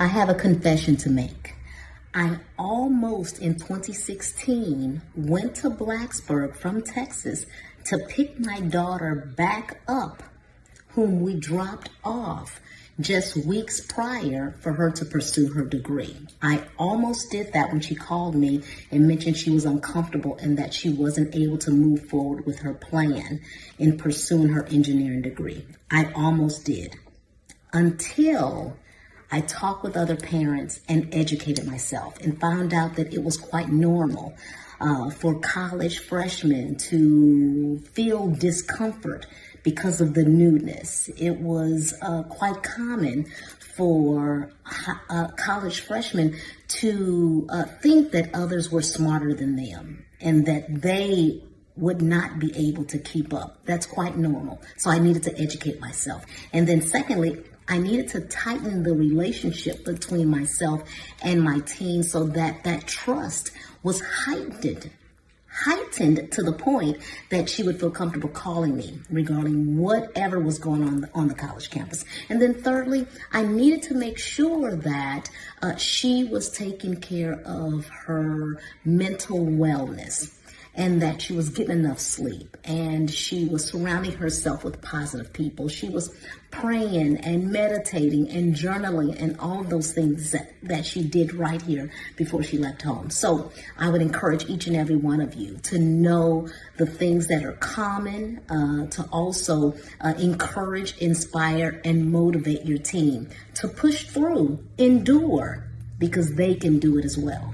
I have a confession to make. I almost in 2016 went to Blacksburg from Texas to pick my daughter back up, whom we dropped off just weeks prior for her to pursue her degree. I almost did that when she called me and mentioned she was uncomfortable and that she wasn't able to move forward with her plan in pursuing her engineering degree. I almost did until I talked with other parents and educated myself and found out that it was quite normal uh, for college freshmen to feel discomfort because of the newness. It was uh, quite common for uh, college freshmen to uh, think that others were smarter than them and that they would not be able to keep up. That's quite normal. So I needed to educate myself. And then secondly, I needed to tighten the relationship between myself and my team so that that trust was heightened heightened to the point that she would feel comfortable calling me regarding whatever was going on on the college campus. And then thirdly, I needed to make sure that uh, she was taking care of her mental wellness and that she was getting enough sleep and she was surrounding herself with positive people. She was praying and meditating and journaling and all those things that, that she did right here before she left home. So I would encourage each and every one of you to know the things that are common, uh, to also uh, encourage, inspire, and motivate your team to push through, endure, because they can do it as well.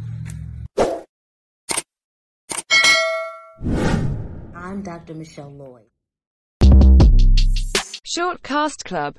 I'm Dr. Michelle Lloyd. Short Cast Club